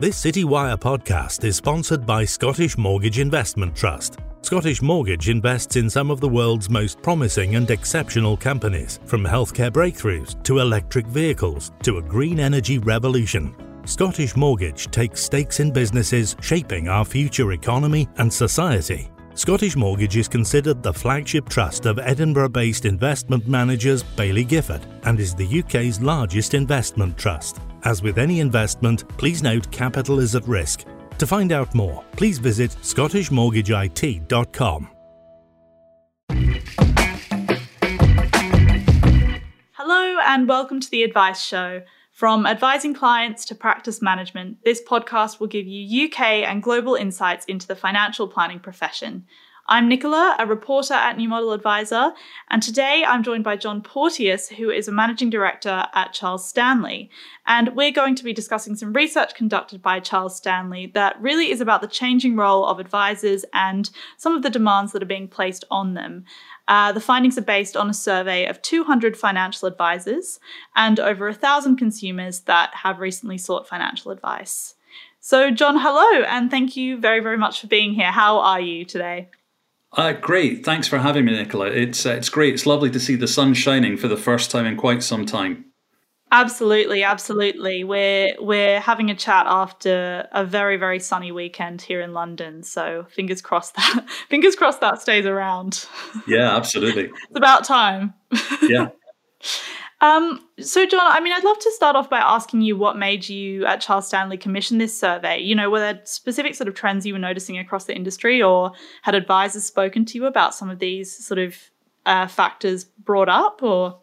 This CityWire podcast is sponsored by Scottish Mortgage Investment Trust. Scottish Mortgage invests in some of the world's most promising and exceptional companies, from healthcare breakthroughs to electric vehicles to a green energy revolution. Scottish Mortgage takes stakes in businesses shaping our future economy and society. Scottish Mortgage is considered the flagship trust of Edinburgh based investment managers Baillie Gifford and is the UK's largest investment trust. As with any investment, please note capital is at risk. To find out more, please visit scottishmortgageit.com. Hello, and welcome to The Advice Show. From advising clients to practice management, this podcast will give you UK and global insights into the financial planning profession. I'm Nicola, a reporter at New Model Adviser, and today I'm joined by John Porteous, who is a managing director at Charles Stanley. And we're going to be discussing some research conducted by Charles Stanley that really is about the changing role of advisors and some of the demands that are being placed on them. Uh, the findings are based on a survey of 200 financial advisors and over 1,000 consumers that have recently sought financial advice. So, John, hello, and thank you very, very much for being here. How are you today? Uh, great. Thanks for having me, Nicola. It's, uh, it's great. It's lovely to see the sun shining for the first time in quite some time. Absolutely, absolutely. We're we're having a chat after a very very sunny weekend here in London. So fingers crossed that fingers crossed that stays around. Yeah, absolutely. it's about time. Yeah. Um, so, John, I mean, I'd love to start off by asking you what made you at Charles Stanley commission this survey. You know, were there specific sort of trends you were noticing across the industry, or had advisors spoken to you about some of these sort of uh, factors brought up, or?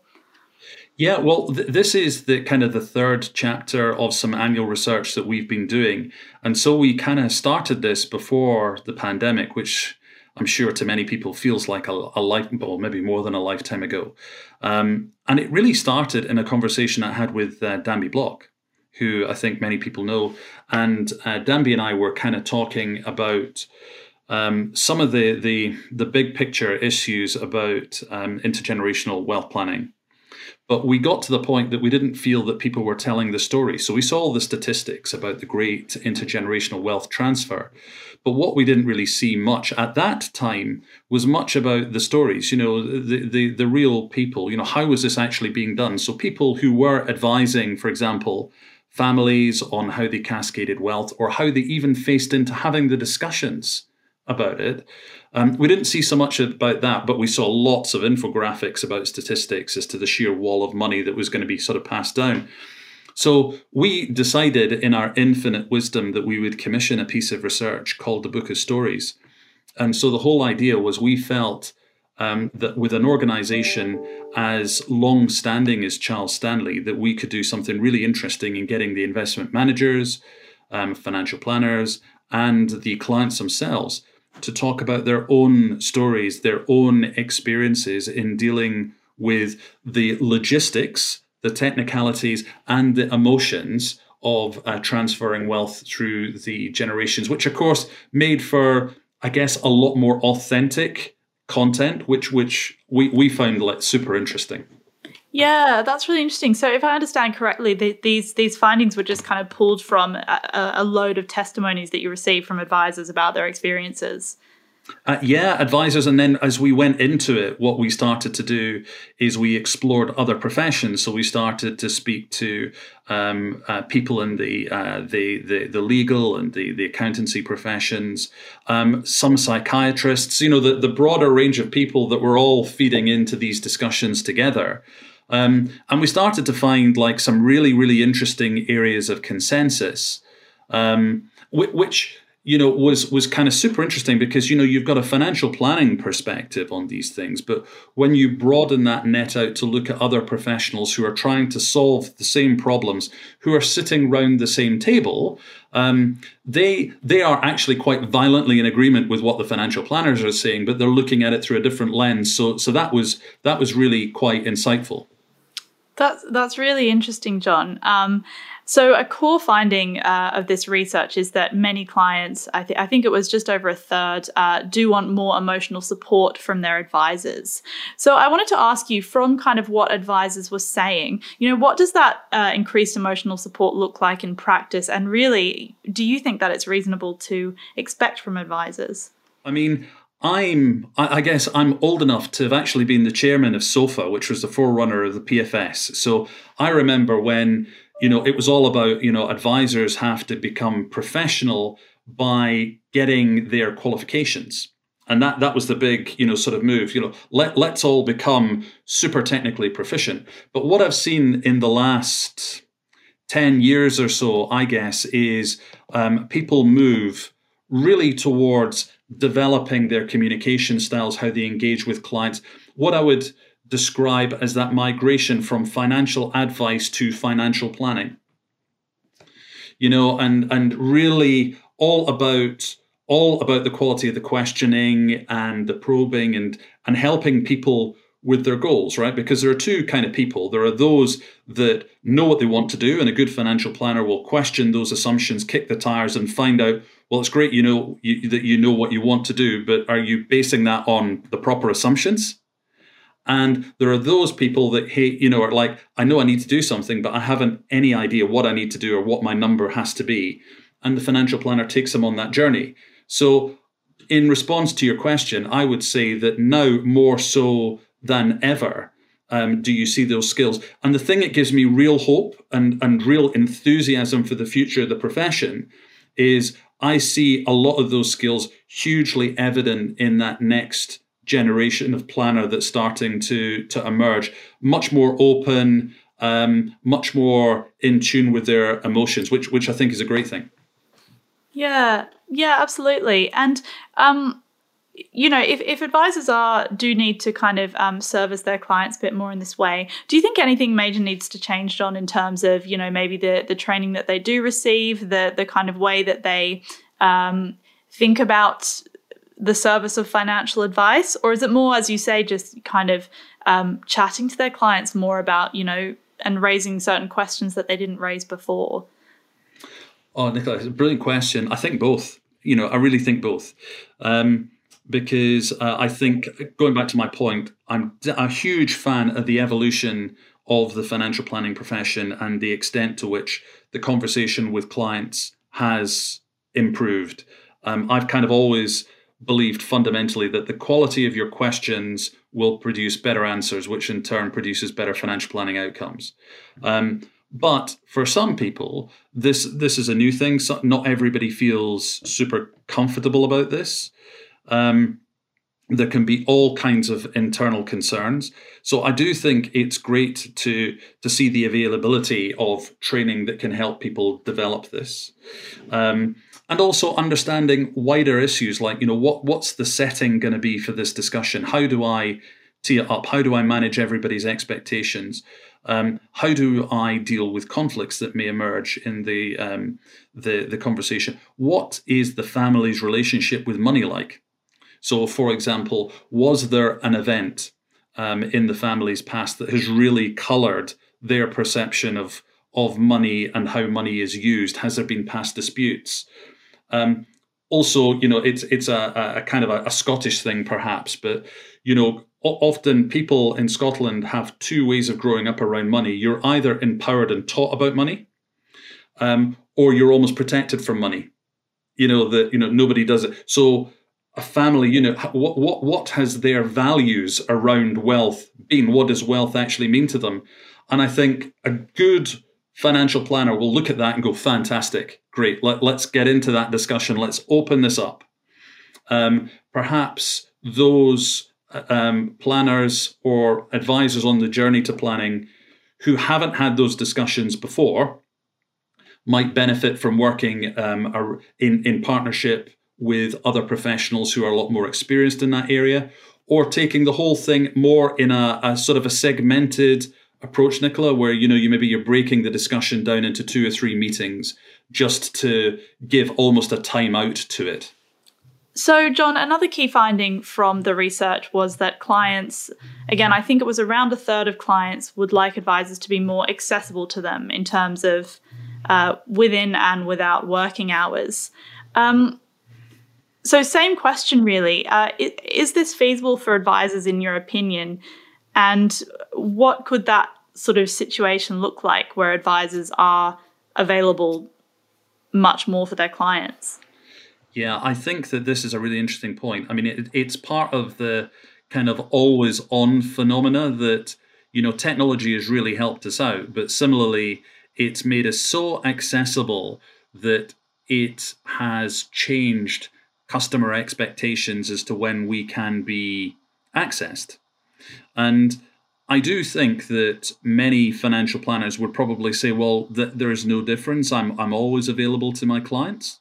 Yeah, well, th- this is the kind of the third chapter of some annual research that we've been doing, and so we kind of started this before the pandemic, which I'm sure to many people feels like a, a life, well, maybe more than a lifetime ago. Um, and it really started in a conversation I had with uh, Danby Bloch, who I think many people know. And uh, Danby and I were kind of talking about um, some of the, the, the big picture issues about um, intergenerational wealth planning. But we got to the point that we didn't feel that people were telling the story. So we saw all the statistics about the great intergenerational wealth transfer. But what we didn't really see much at that time was much about the stories, you know, the, the, the real people, you know, how was this actually being done? So people who were advising, for example, families on how they cascaded wealth or how they even faced into having the discussions about it. Um, we didn't see so much about that, but we saw lots of infographics about statistics as to the sheer wall of money that was going to be sort of passed down. So we decided in our infinite wisdom that we would commission a piece of research called the Book of Stories. And so the whole idea was we felt um, that with an organization as long standing as Charles Stanley, that we could do something really interesting in getting the investment managers, um, financial planners, and the clients themselves to talk about their own stories, their own experiences in dealing with the logistics the technicalities and the emotions of uh, transferring wealth through the generations, which of course made for, I guess, a lot more authentic content, which which we, we found like super interesting. Yeah, that's really interesting. So, if I understand correctly, the, these these findings were just kind of pulled from a, a load of testimonies that you received from advisors about their experiences. Uh, yeah, advisors. And then as we went into it, what we started to do is we explored other professions. So we started to speak to um, uh, people in the, uh, the, the the legal and the the accountancy professions, um, some psychiatrists. You know, the the broader range of people that were all feeding into these discussions together. Um, and we started to find like some really really interesting areas of consensus, um, which you know was was kind of super interesting because you know you've got a financial planning perspective on these things. But when you broaden that net out to look at other professionals who are trying to solve the same problems who are sitting round the same table um, they they are actually quite violently in agreement with what the financial planners are saying but they're looking at it through a different lens. So so that was that was really quite insightful that's that's really interesting john um, So, a core finding uh, of this research is that many clients, I, th- I think it was just over a third, uh, do want more emotional support from their advisors. So, I wanted to ask you from kind of what advisors were saying, you know, what does that uh, increased emotional support look like in practice? And really, do you think that it's reasonable to expect from advisors? I mean, I'm, I guess I'm old enough to have actually been the chairman of SOFA, which was the forerunner of the PFS. So I remember when, you know, it was all about, you know, advisors have to become professional by getting their qualifications. And that, that was the big, you know, sort of move, you know, let, let's all become super technically proficient. But what I've seen in the last 10 years or so, I guess, is um, people move really towards developing their communication styles, how they engage with clients. What I would describe as that migration from financial advice to financial planning. You know, and and really all about all about the quality of the questioning and the probing and and helping people with their goals, right? Because there are two kind of people. There are those that know what they want to do, and a good financial planner will question those assumptions, kick the tires, and find out well, it's great you know you, that you know what you want to do, but are you basing that on the proper assumptions? And there are those people that hate, you know, are like, I know I need to do something, but I haven't any idea what I need to do or what my number has to be. And the financial planner takes them on that journey. So, in response to your question, I would say that now more so than ever, um, do you see those skills? And the thing that gives me real hope and, and real enthusiasm for the future of the profession is I see a lot of those skills hugely evident in that next generation of planner that's starting to to emerge. Much more open, um, much more in tune with their emotions, which which I think is a great thing. Yeah, yeah, absolutely. And um, you know, if, if advisors are do need to kind of um, service their clients a bit more in this way, do you think anything major needs to change, John, in terms of you know maybe the the training that they do receive, the the kind of way that they um, think about the service of financial advice, or is it more, as you say, just kind of um, chatting to their clients more about you know and raising certain questions that they didn't raise before? Oh, Nicola, it's a brilliant question. I think both. You know, I really think both. Um, because uh, I think, going back to my point, I'm a huge fan of the evolution of the financial planning profession and the extent to which the conversation with clients has improved. Um, I've kind of always believed fundamentally that the quality of your questions will produce better answers, which in turn produces better financial planning outcomes. Um, but for some people, this this is a new thing. So not everybody feels super comfortable about this. Um, there can be all kinds of internal concerns. So I do think it's great to to see the availability of training that can help people develop this, um, and also understanding wider issues like you know what what's the setting going to be for this discussion? How do I tee it up? How do I manage everybody's expectations? Um, how do I deal with conflicts that may emerge in the um, the the conversation? What is the family's relationship with money like? So, for example, was there an event um, in the family's past that has really coloured their perception of of money and how money is used? Has there been past disputes? Um, also, you know, it's it's a, a kind of a, a, Scottish thing, perhaps, but you know, often people in Scotland have two ways of growing up around money. You're either empowered and taught about money, um, or you're almost protected from money. You know that you know nobody does it. So a family unit what what what has their values around wealth been? What does wealth actually mean to them? And i think a good financial planner will look at that and go fantastic. Great. Let, let's get into that discussion. Let's open this up. Um, perhaps those um, planners or advisors on the journey to planning who haven't had those discussions before might benefit from working um, in, in partnership with other professionals who are a lot more experienced in that area, or taking the whole thing more in a, a sort of a segmented approach, Nicola, where you know you maybe you're breaking the discussion down into two or three meetings just to give almost a time out to it. So, John, another key finding from the research was that clients, again, I think it was around a third of clients would like advisors to be more accessible to them in terms of uh, within and without working hours. Um, so, same question really. Uh, is this feasible for advisors, in your opinion? And what could that sort of situation look like where advisors are available much more for their clients? Yeah, I think that this is a really interesting point. I mean, it, it's part of the kind of always on phenomena that, you know, technology has really helped us out. But similarly, it's made us so accessible that it has changed customer expectations as to when we can be accessed. And I do think that many financial planners would probably say, well, th- there is no difference. I'm, I'm always available to my clients.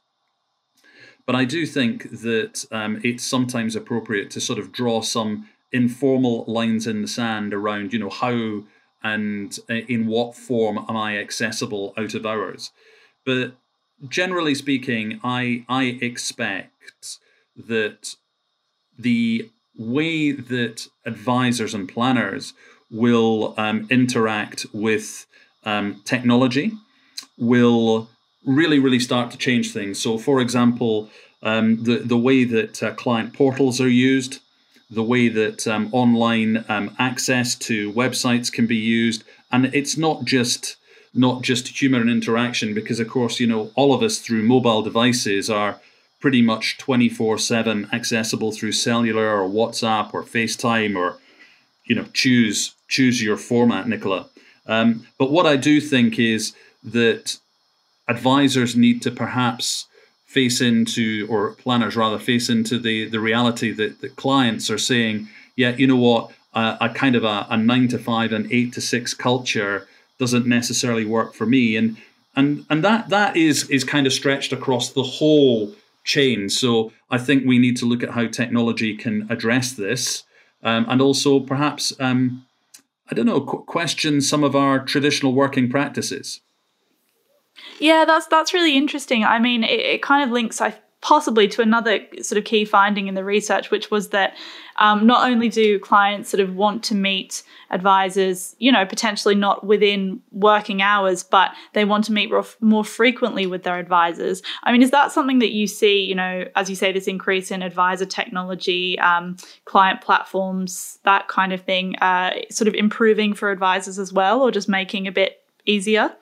But I do think that um, it's sometimes appropriate to sort of draw some informal lines in the sand around, you know, how and uh, in what form am I accessible out of hours. But generally speaking, I I expect that the way that advisors and planners will um, interact with um, technology will really, really start to change things. So, for example, um, the, the way that uh, client portals are used, the way that um, online um, access to websites can be used, and it's not just not just human interaction because of course you know all of us through mobile devices are pretty much 24/7 accessible through cellular or WhatsApp or FaceTime or you know choose choose your format Nicola um, but what I do think is that advisors need to perhaps face into, or planners rather, face into the, the reality that, the clients are saying, yeah, you know what, uh, a kind of a, a nine to five and eight to six culture doesn't necessarily work for me. And and and that that is is kind of stretched across the whole chain. So I think we need to look at how technology can address this, um, and also perhaps um, I don't know qu- question some of our traditional working practices. Yeah, that's that's really interesting. I mean, it, it kind of links, I possibly to another sort of key finding in the research, which was that um, not only do clients sort of want to meet advisors, you know, potentially not within working hours, but they want to meet more frequently with their advisors. I mean, is that something that you see, you know, as you say, this increase in advisor technology, um, client platforms, that kind of thing, uh, sort of improving for advisors as well, or just making a bit easier?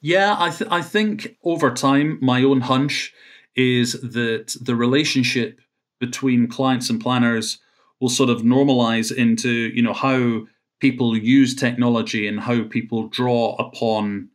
Yeah, I, th- I think over time, my own hunch is that the relationship between clients and planners will sort of normalize into you know how people use technology and how people draw upon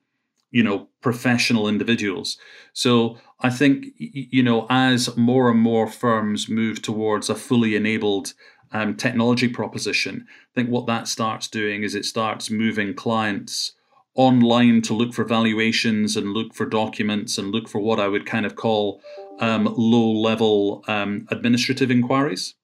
you know professional individuals. So i think you know as more and more firms move towards a fully enabled um, technology proposition i think what that starts doing is it starts moving clients online to look for valuations and look for documents and look for what I would kind of call um, low level um, administrative inquiries.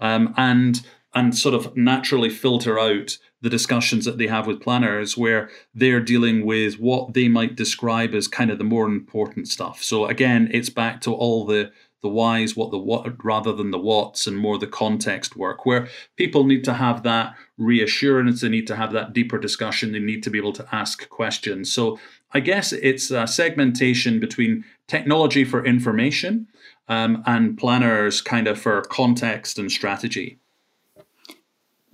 Um, and and sort of naturally filter out the discussions that they have with planners where they're dealing with what they might describe as kind of the more important stuff. So again, it's back to all the the whys, what the what, rather than the whats, and more the context work, where people need to have that reassurance, they need to have that deeper discussion, they need to be able to ask questions. So I guess it's a segmentation between technology for information um, and planners kind of for context and strategy.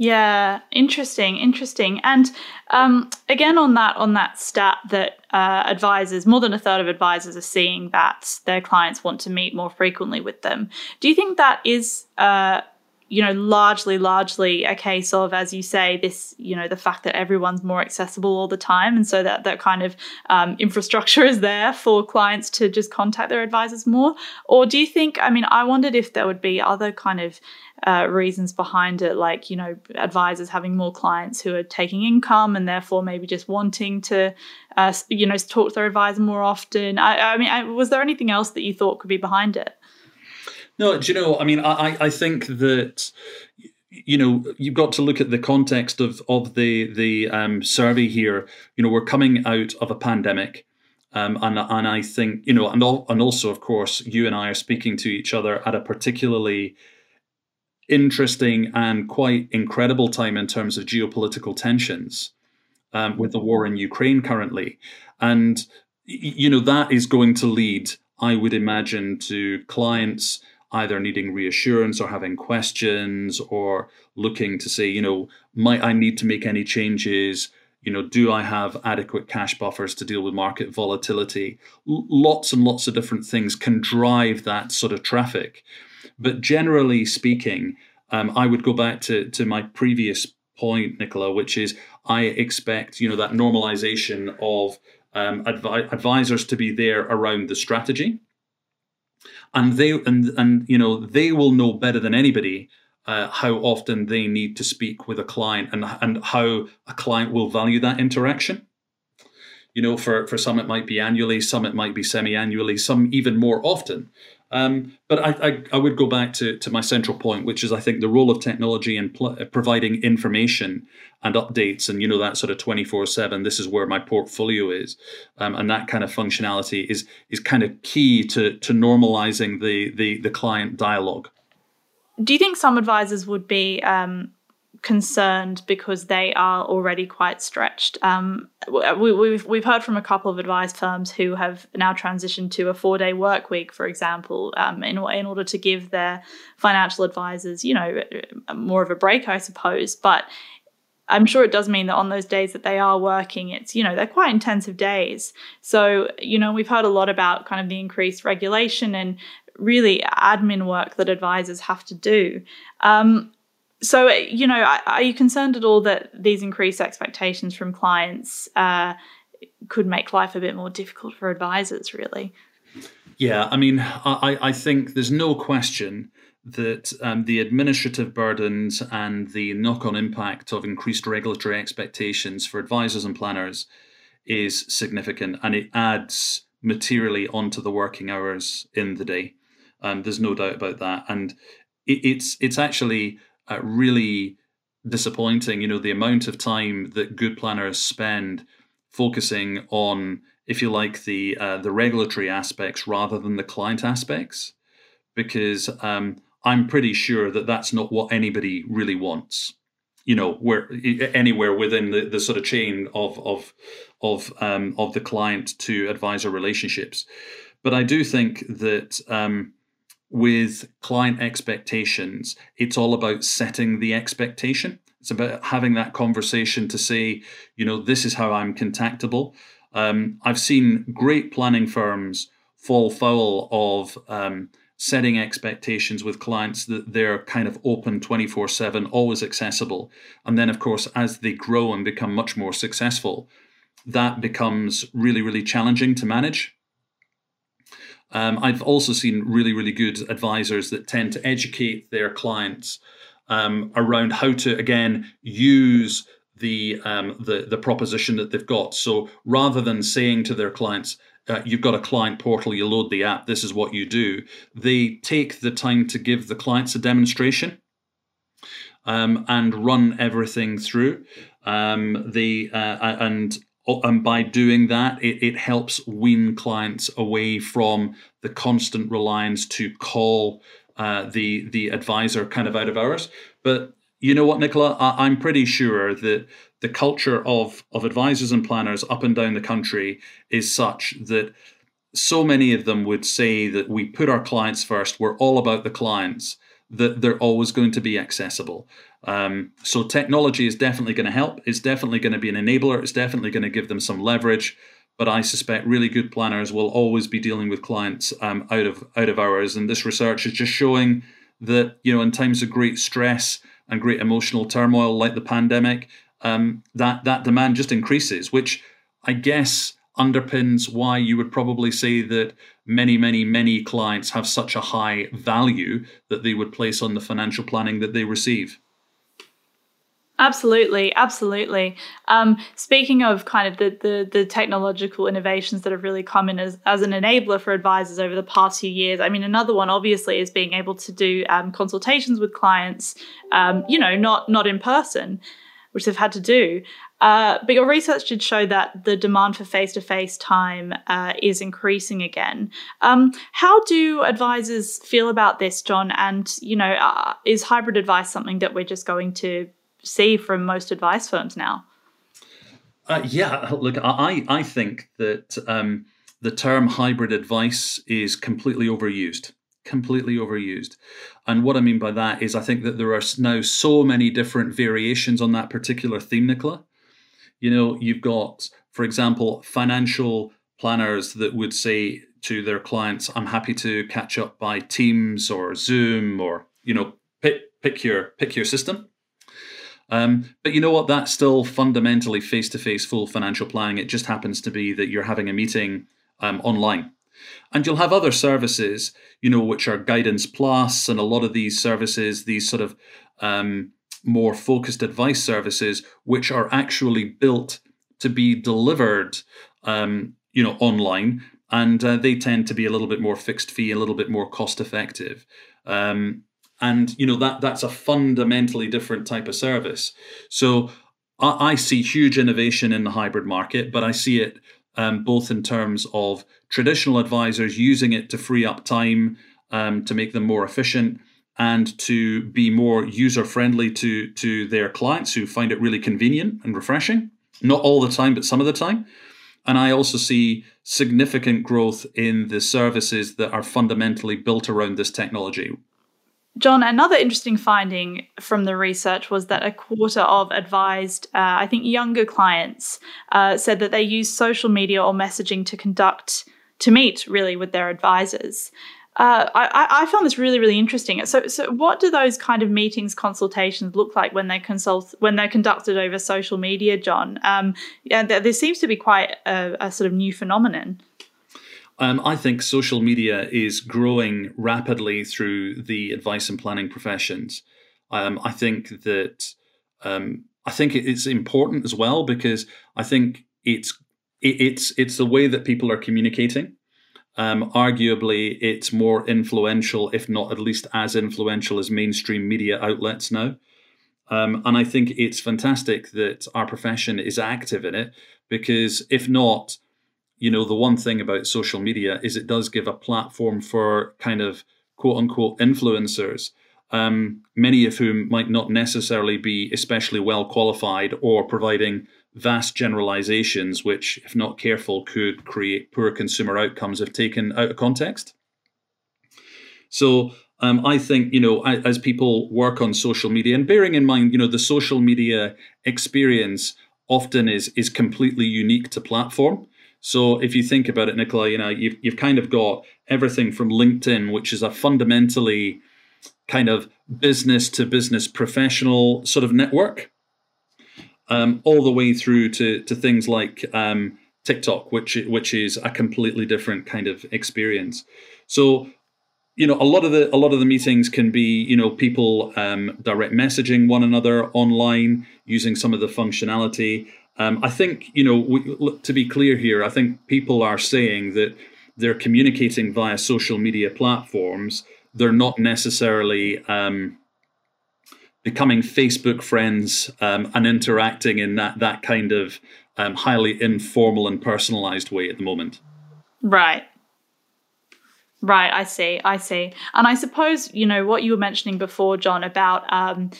Yeah, interesting, interesting. And um, again, on that on that stat that uh, advisors, more than a third of advisors are seeing that their clients want to meet more frequently with them. Do you think that is uh, you know, largely, largely a case of, as you say, this, you know, the fact that everyone's more accessible all the time. And so that that kind of um, infrastructure is there for clients to just contact their advisors more. Or do you think, I mean, I wondered if there would be other kind of uh, reasons behind it, like, you know, advisors having more clients who are taking income and therefore maybe just wanting to, uh, you know, talk to their advisor more often. I, I mean, I, was there anything else that you thought could be behind it? No, do you know? I mean, I I think that you know you've got to look at the context of of the the um, survey here. You know, we're coming out of a pandemic. Um, and and I think you know, and all, and also of course, you and I are speaking to each other at a particularly interesting and quite incredible time in terms of geopolitical tensions um, with the war in Ukraine currently. And, you know, that is going to lead, I would imagine, to clients either needing reassurance or having questions or looking to say, you know, might I need to make any changes? You know, do I have adequate cash buffers to deal with market volatility? L- lots and lots of different things can drive that sort of traffic. But generally speaking, um, I would go back to, to my previous point, Nicola, which is I expect, you know, that normalization of um, advi- advisors to be there around the strategy and they and and you know they will know better than anybody uh, how often they need to speak with a client and and how a client will value that interaction. You know, for for some it might be annually, some it might be semi-annually, some even more often. Um, but I, I, I, would go back to, to my central point, which is I think the role of technology in pl- providing information and updates, and you know that sort of twenty four seven. This is where my portfolio is, um, and that kind of functionality is is kind of key to to normalizing the the the client dialogue. Do you think some advisors would be um, concerned because they are already quite stretched. Um, we, we've we've heard from a couple of advice firms who have now transitioned to a four day work week, for example, um, in in order to give their financial advisors, you know, more of a break, I suppose. But I'm sure it does mean that on those days that they are working, it's, you know, they're quite intensive days. So, you know, we've heard a lot about kind of the increased regulation and really admin work that advisors have to do. Um, so, you know, are you concerned at all that these increased expectations from clients uh, could make life a bit more difficult for advisors, really? Yeah, I mean, I, I think there's no question that um, the administrative burdens and the knock on impact of increased regulatory expectations for advisors and planners is significant and it adds materially onto the working hours in the day. Um, there's no doubt about that. And it, it's it's actually uh, really disappointing. You know, the amount of time that good planners spend focusing on, if you like, the uh, the regulatory aspects rather than the client aspects, because um, I'm pretty sure that that's not what anybody really wants. You know, where anywhere within the, the sort of chain of of of um, of the client to advisor relationships, but I do think that um, with client expectations, it's all about setting the expectation. It's about having that conversation to say, you know, this is how I'm contactable. Um, I've seen great planning firms fall foul of um, setting expectations with clients that they're kind of open 24 7, always accessible. And then, of course, as they grow and become much more successful, that becomes really, really challenging to manage. Um, I've also seen really, really good advisors that tend to educate their clients um, around how to again use the um, the the proposition that they've got. So rather than saying to their clients, uh, "You've got a client portal, you load the app, this is what you do," they take the time to give the clients a demonstration. Um, and run everything through. Um, the uh, and and by doing that, it, it helps wean clients away from the constant reliance to call uh, the the advisor kind of out of hours. But you know what, Nicola, I, I'm pretty sure that the culture of of advisors and planners up and down the country is such that so many of them would say that we put our clients first. We're all about the clients. That they're always going to be accessible. Um, so technology is definitely going to help. It's definitely going to be an enabler. It's definitely going to give them some leverage. But I suspect really good planners will always be dealing with clients um, out of out of hours. And this research is just showing that you know in times of great stress and great emotional turmoil like the pandemic, um, that that demand just increases, which I guess underpins why you would probably say that many, many, many clients have such a high value that they would place on the financial planning that they receive. Absolutely, absolutely. Um, speaking of kind of the, the, the technological innovations that have really come in as, as an enabler for advisors over the past few years, I mean, another one obviously is being able to do um, consultations with clients, um, you know, not not in person, which they've had to do. Uh, but your research did show that the demand for face to face time uh, is increasing again. Um, how do advisors feel about this, John? And you know, uh, is hybrid advice something that we're just going to see from most advice firms now? Uh, yeah, look, I I think that um, the term hybrid advice is completely overused completely overused. And what I mean by that is I think that there are now so many different variations on that particular theme, Nicola. You know, you've got, for example, financial planners that would say to their clients, I'm happy to catch up by Teams or Zoom or, you know, pick, pick your pick your system. Um, but you know what? That's still fundamentally face to face full financial planning. It just happens to be that you're having a meeting um, online. And you'll have other services, you know, which are Guidance Plus and a lot of these services, these sort of um, more focused advice services, which are actually built to be delivered, um, you know, online. And uh, they tend to be a little bit more fixed fee, a little bit more cost effective. Um, and you know that that's a fundamentally different type of service. So I, I see huge innovation in the hybrid market, but I see it um, both in terms of traditional advisors using it to free up time um, to make them more efficient and to be more user friendly to to their clients who find it really convenient and refreshing. Not all the time but some of the time. And i also see significant growth in the services that are fundamentally built around this technology. John, another interesting finding from the research was that a quarter of advised, uh, I think, younger clients uh, said that they use social media or messaging to conduct, to meet really with their advisors. Uh, I, I, found this really, really interesting. So, so what do those kind of meetings, consultations look like when they consult when they're conducted over social media, John? Um, yeah, there, seems to be quite a, a sort of new phenomenon. Um, I think social media is growing rapidly through the advice and planning professions. Um, I think that um, I think it's important as well because I think it's it's it's the way that people are communicating. Um, arguably, it's more influential, if not at least as influential as mainstream media outlets now. Um, and I think it's fantastic that our profession is active in it because if not, you know, the one thing about social media is it does give a platform for kind of quote unquote influencers, um, many of whom might not necessarily be especially well qualified or providing vast generalizations, which, if not careful, could create poor consumer outcomes if taken out of context. So um, I think, you know, as people work on social media and bearing in mind, you know, the social media experience often is is completely unique to platform. So if you think about it, Nicola, you know, you've, you've kind of got everything from LinkedIn, which is a fundamentally kind of business to business professional sort of network, um, all the way through to, to things like um, TikTok, which which is a completely different kind of experience. So you know a lot of the a lot of the meetings can be you know people um, direct messaging one another online using some of the functionality um, I think, you know, we, to be clear here, I think people are saying that they're communicating via social media platforms. They're not necessarily um, becoming Facebook friends um, and interacting in that that kind of um, highly informal and personalized way at the moment. Right. Right, I see, I see. And I suppose, you know, what you were mentioning before, John, about um,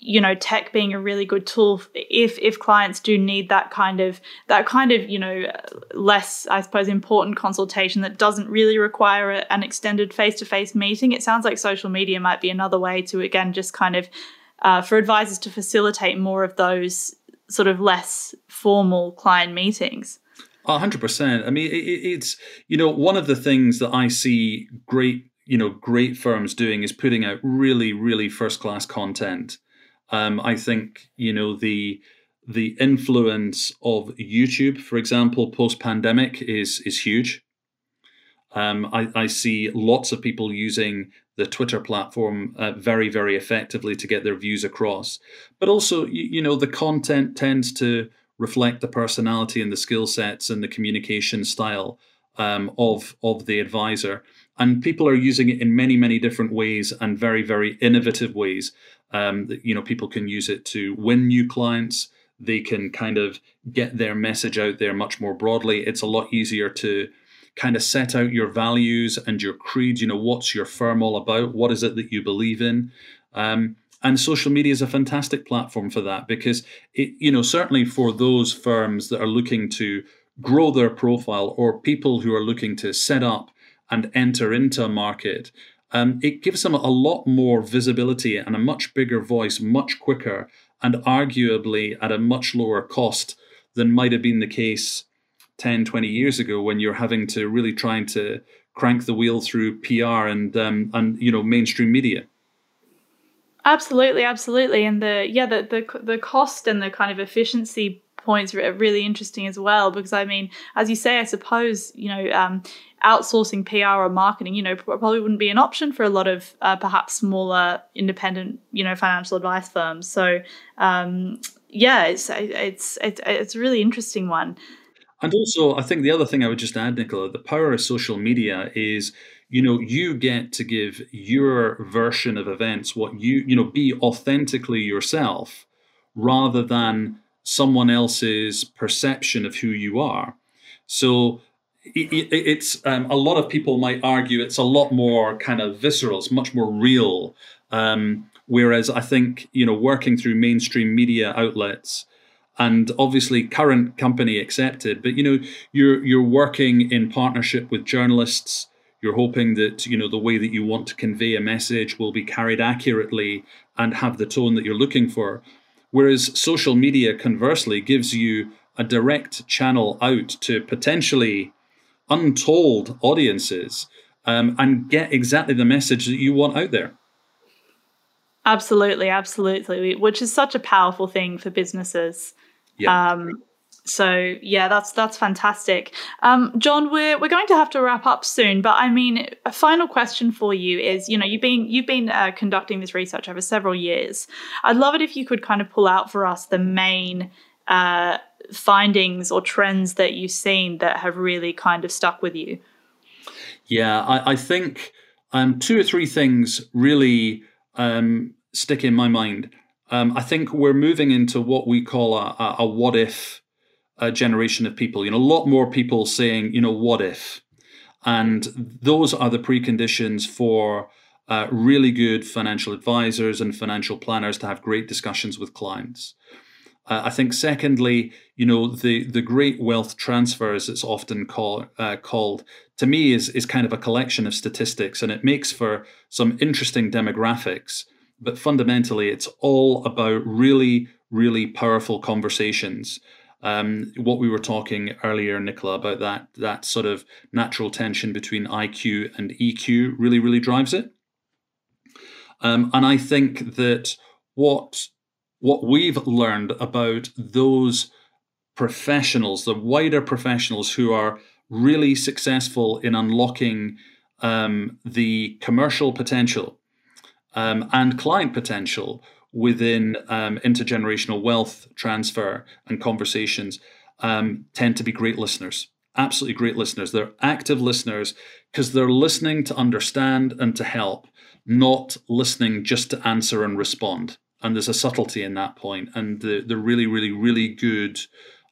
you know tech being a really good tool if if clients do need that kind of that kind of you know less i suppose important consultation that doesn't really require a, an extended face-to-face meeting it sounds like social media might be another way to again just kind of uh, for advisors to facilitate more of those sort of less formal client meetings hundred percent. I mean, it, it's you know one of the things that I see great you know great firms doing is putting out really really first class content um, I think you know the the influence of YouTube, for example, post pandemic is is huge. Um, I, I, see lots of people using the Twitter platform uh, very, very effectively to get their views across. But also, you, you, know, the content tends to reflect the personality and the skill sets and the communication style um, of of the advisor. And people are using it in many, many different ways and very, very innovative ways. Um, you know, people can use it to win new clients. They can kind of get their message out there much more broadly. It's a lot easier to kind of set out your values and your creed. You know, what's your firm all about? What is it that you believe in? Um, and social media is a fantastic platform for that because it, you know, certainly for those firms that are looking to grow their profile or people who are looking to set up and enter into a market, um, it gives them a lot more visibility and a much bigger voice much quicker and arguably at a much lower cost than might have been the case 10, 20 years ago when you're having to really trying to crank the wheel through PR and um, and you know mainstream media. Absolutely, absolutely, and the yeah the the the cost and the kind of efficiency points are really interesting as well because I mean, as you say, I suppose you know um, outsourcing PR or marketing, you know, probably wouldn't be an option for a lot of uh, perhaps smaller independent, you know, financial advice firms. So um, yeah, it's it's it's it's a really interesting one. And also, I think the other thing I would just add, Nicola, the power of social media is, you know, you get to give your version of events what you, you know, be authentically yourself rather than someone else's perception of who you are. So it, it's um, a lot of people might argue it's a lot more kind of visceral, it's much more real. Um, whereas I think, you know, working through mainstream media outlets, and obviously current company accepted but you know you're you're working in partnership with journalists. You're hoping that you know the way that you want to convey a message will be carried accurately and have the tone that you're looking for. Whereas social media conversely gives you a direct channel out to potentially untold audiences um, and get exactly the message that you want out there. Absolutely absolutely which is such a powerful thing for businesses yeah. Um, so yeah, that's that's fantastic. Um, John, we're we're going to have to wrap up soon, but I mean, a final question for you is, you know, you've been you've been uh, conducting this research over several years. I'd love it if you could kind of pull out for us the main uh, findings or trends that you've seen that have really kind of stuck with you. Yeah, I, I think um, two or three things really um, stick in my mind um, I think we're moving into what we call a, a, a what if uh, generation of people. You know, a lot more people saying, you know, what if? And those are the preconditions for uh, really good financial advisors and financial planners to have great discussions with clients. Uh, I think, secondly, you know, the the great wealth transfer, as it's often call, uh, called, to me is is kind of a collection of statistics, and it makes for some interesting demographics but fundamentally, it's all about really, really powerful conversations. Um, what we were talking earlier, Nicola, about that that sort of natural tension between IQ and EQ really, really drives it. Um, and I think that what what we've learned about those professionals, the wider professionals who are really successful in unlocking um, the commercial potential um, and client potential within um, intergenerational wealth transfer and conversations um, tend to be great listeners. Absolutely great listeners. They're active listeners because they're listening to understand and to help, not listening just to answer and respond. And there's a subtlety in that point. And the, the really, really, really good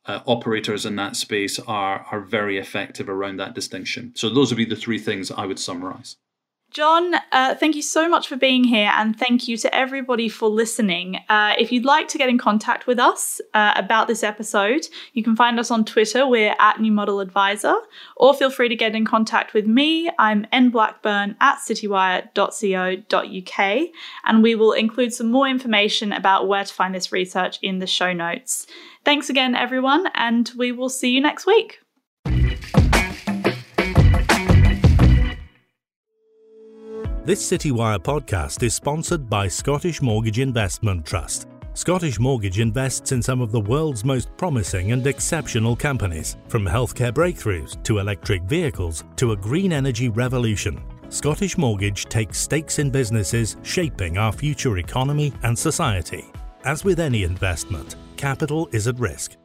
uh, operators in that space are, are very effective around that distinction. So those would be the three things I would summarize. John, uh, thank you so much for being here, and thank you to everybody for listening. Uh, if you'd like to get in contact with us uh, about this episode, you can find us on Twitter. We're at New Model Adviser, or feel free to get in contact with me. I'm nblackburn at citywire.co.uk, and we will include some more information about where to find this research in the show notes. Thanks again, everyone, and we will see you next week. This Citywire podcast is sponsored by Scottish Mortgage Investment Trust. Scottish Mortgage invests in some of the world's most promising and exceptional companies, from healthcare breakthroughs to electric vehicles to a green energy revolution. Scottish Mortgage takes stakes in businesses shaping our future economy and society. As with any investment, capital is at risk